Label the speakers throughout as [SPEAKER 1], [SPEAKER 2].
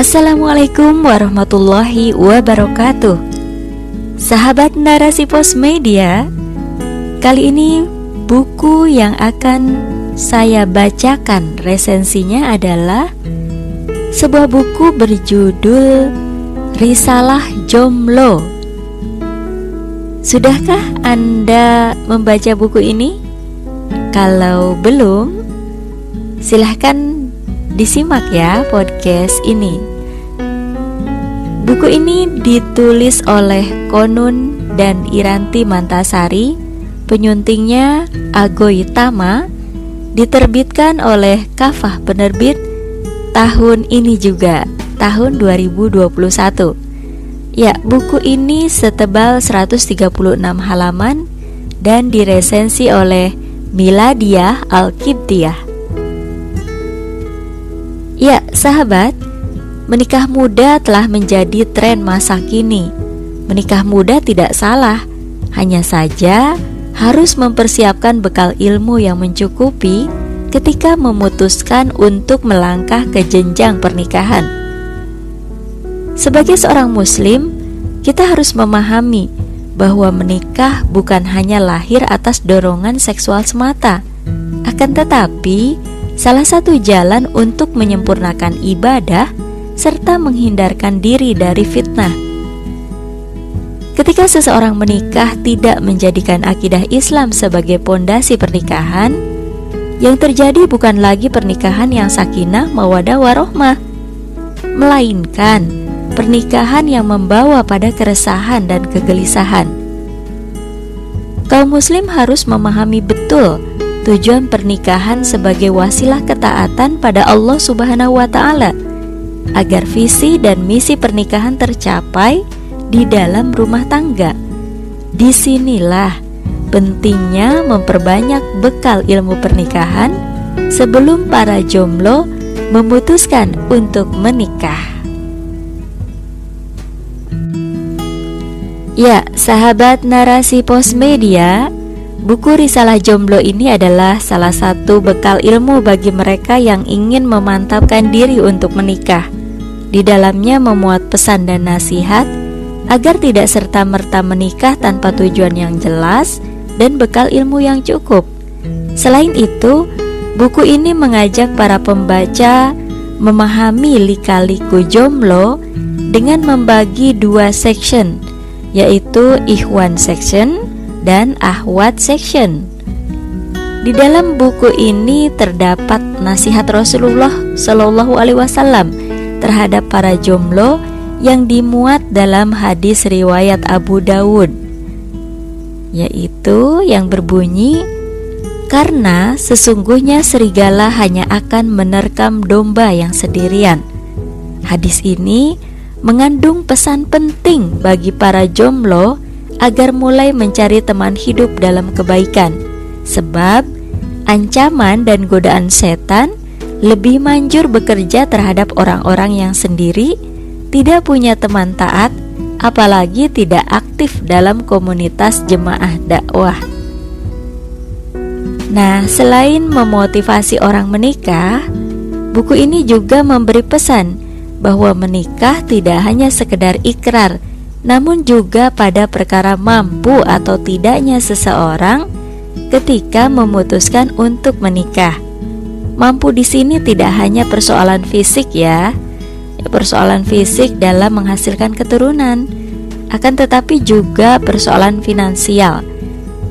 [SPEAKER 1] Assalamualaikum warahmatullahi wabarakatuh Sahabat narasi pos media Kali ini buku yang akan saya bacakan resensinya adalah Sebuah buku berjudul Risalah Jomlo Sudahkah Anda membaca buku ini? Kalau belum, silahkan disimak ya podcast ini. Buku ini ditulis oleh Konun dan Iranti Mantasari, penyuntingnya Agoitama, diterbitkan oleh Kafah Penerbit tahun ini juga, tahun 2021. Ya, buku ini setebal 136 halaman dan diresensi oleh Miladia Al-Kibtiyah. Ya, sahabat, menikah muda telah menjadi tren masa kini. Menikah muda tidak salah, hanya saja harus mempersiapkan bekal ilmu yang mencukupi ketika memutuskan untuk melangkah ke jenjang pernikahan. Sebagai seorang Muslim, kita harus memahami bahwa menikah bukan hanya lahir atas dorongan seksual semata, akan tetapi salah satu jalan untuk menyempurnakan ibadah serta menghindarkan diri dari fitnah. Ketika seseorang menikah tidak menjadikan akidah Islam sebagai pondasi pernikahan, yang terjadi bukan lagi pernikahan yang sakinah mawadah warohmah, melainkan pernikahan yang membawa pada keresahan dan kegelisahan. Kaum muslim harus memahami betul tujuan pernikahan sebagai wasilah ketaatan pada Allah Subhanahu wa taala agar visi dan misi pernikahan tercapai di dalam rumah tangga. Di sinilah pentingnya memperbanyak bekal ilmu pernikahan sebelum para jomblo memutuskan untuk menikah. Ya, sahabat narasi pos media, Buku Risalah Jomblo ini adalah salah satu bekal ilmu bagi mereka yang ingin memantapkan diri untuk menikah. Di dalamnya memuat pesan dan nasihat agar tidak serta-merta menikah tanpa tujuan yang jelas dan bekal ilmu yang cukup. Selain itu, buku ini mengajak para pembaca memahami lika-liku jomblo dengan membagi dua section, yaitu Ikhwan section dan Ahwat Section. Di dalam buku ini terdapat nasihat Rasulullah Shallallahu Alaihi Wasallam terhadap para jomblo yang dimuat dalam hadis riwayat Abu Dawud, yaitu yang berbunyi, karena sesungguhnya serigala hanya akan menerkam domba yang sendirian. Hadis ini mengandung pesan penting bagi para jomblo agar mulai mencari teman hidup dalam kebaikan, sebab ancaman dan godaan setan lebih manjur bekerja terhadap orang-orang yang sendiri, tidak punya teman taat, apalagi tidak aktif dalam komunitas jemaah dakwah. Nah, selain memotivasi orang menikah, buku ini juga memberi pesan bahwa menikah tidak hanya sekedar ikrar namun juga pada perkara mampu atau tidaknya seseorang ketika memutuskan untuk menikah. Mampu di sini tidak hanya persoalan fisik ya, persoalan fisik dalam menghasilkan keturunan, akan tetapi juga persoalan finansial,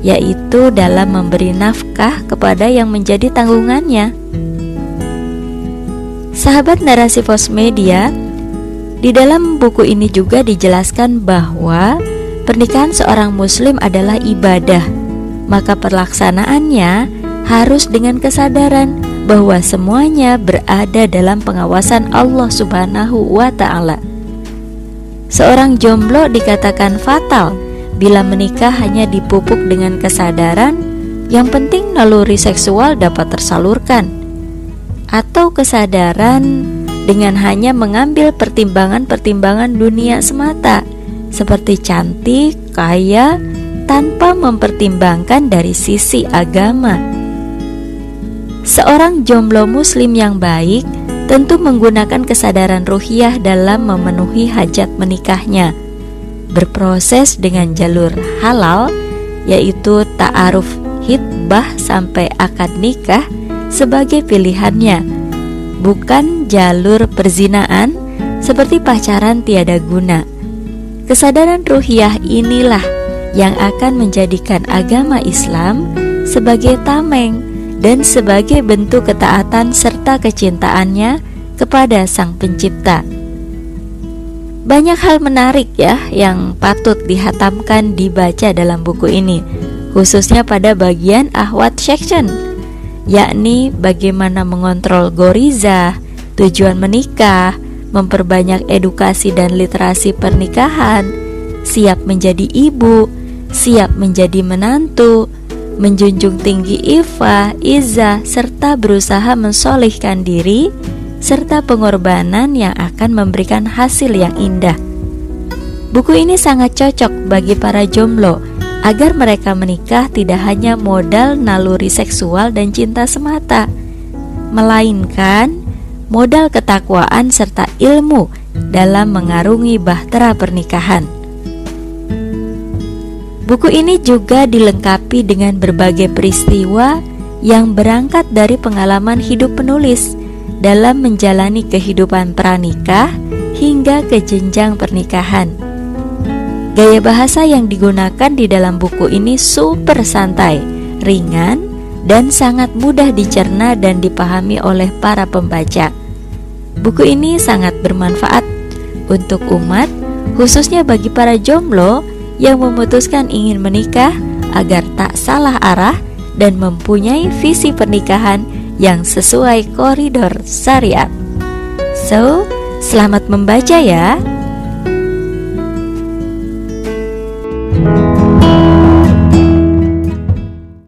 [SPEAKER 1] yaitu dalam memberi nafkah kepada yang menjadi tanggungannya. Sahabat narasi pos media, di dalam buku ini juga dijelaskan bahwa pernikahan seorang muslim adalah ibadah, maka perlaksanaannya harus dengan kesadaran bahwa semuanya berada dalam pengawasan Allah Subhanahu wa taala. Seorang jomblo dikatakan fatal bila menikah hanya dipupuk dengan kesadaran yang penting naluri seksual dapat tersalurkan atau kesadaran dengan hanya mengambil pertimbangan-pertimbangan dunia semata, seperti cantik, kaya, tanpa mempertimbangkan dari sisi agama. Seorang jomblo Muslim yang baik tentu menggunakan kesadaran ruhiyah dalam memenuhi hajat menikahnya. Berproses dengan jalur halal, yaitu ta'aruf hitbah sampai akad nikah sebagai pilihannya, bukan jalur perzinaan seperti pacaran tiada guna. Kesadaran ruhiyah inilah yang akan menjadikan agama Islam sebagai tameng dan sebagai bentuk ketaatan serta kecintaannya kepada Sang Pencipta. Banyak hal menarik ya yang patut dihatamkan dibaca dalam buku ini, khususnya pada bagian ahwat section, yakni bagaimana mengontrol goriza, tujuan menikah, memperbanyak edukasi dan literasi pernikahan, siap menjadi ibu, siap menjadi menantu, menjunjung tinggi ifa, iza, serta berusaha mensolihkan diri, serta pengorbanan yang akan memberikan hasil yang indah. Buku ini sangat cocok bagi para jomblo agar mereka menikah tidak hanya modal naluri seksual dan cinta semata, melainkan modal ketakwaan serta ilmu dalam mengarungi bahtera pernikahan. Buku ini juga dilengkapi dengan berbagai peristiwa yang berangkat dari pengalaman hidup penulis dalam menjalani kehidupan pranikah hingga ke jenjang pernikahan. Gaya bahasa yang digunakan di dalam buku ini super santai, ringan, dan sangat mudah dicerna dan dipahami oleh para pembaca. Buku ini sangat bermanfaat untuk umat, khususnya bagi para jomblo yang memutuskan ingin menikah agar tak salah arah dan mempunyai visi pernikahan yang sesuai koridor syariat. So, selamat membaca ya.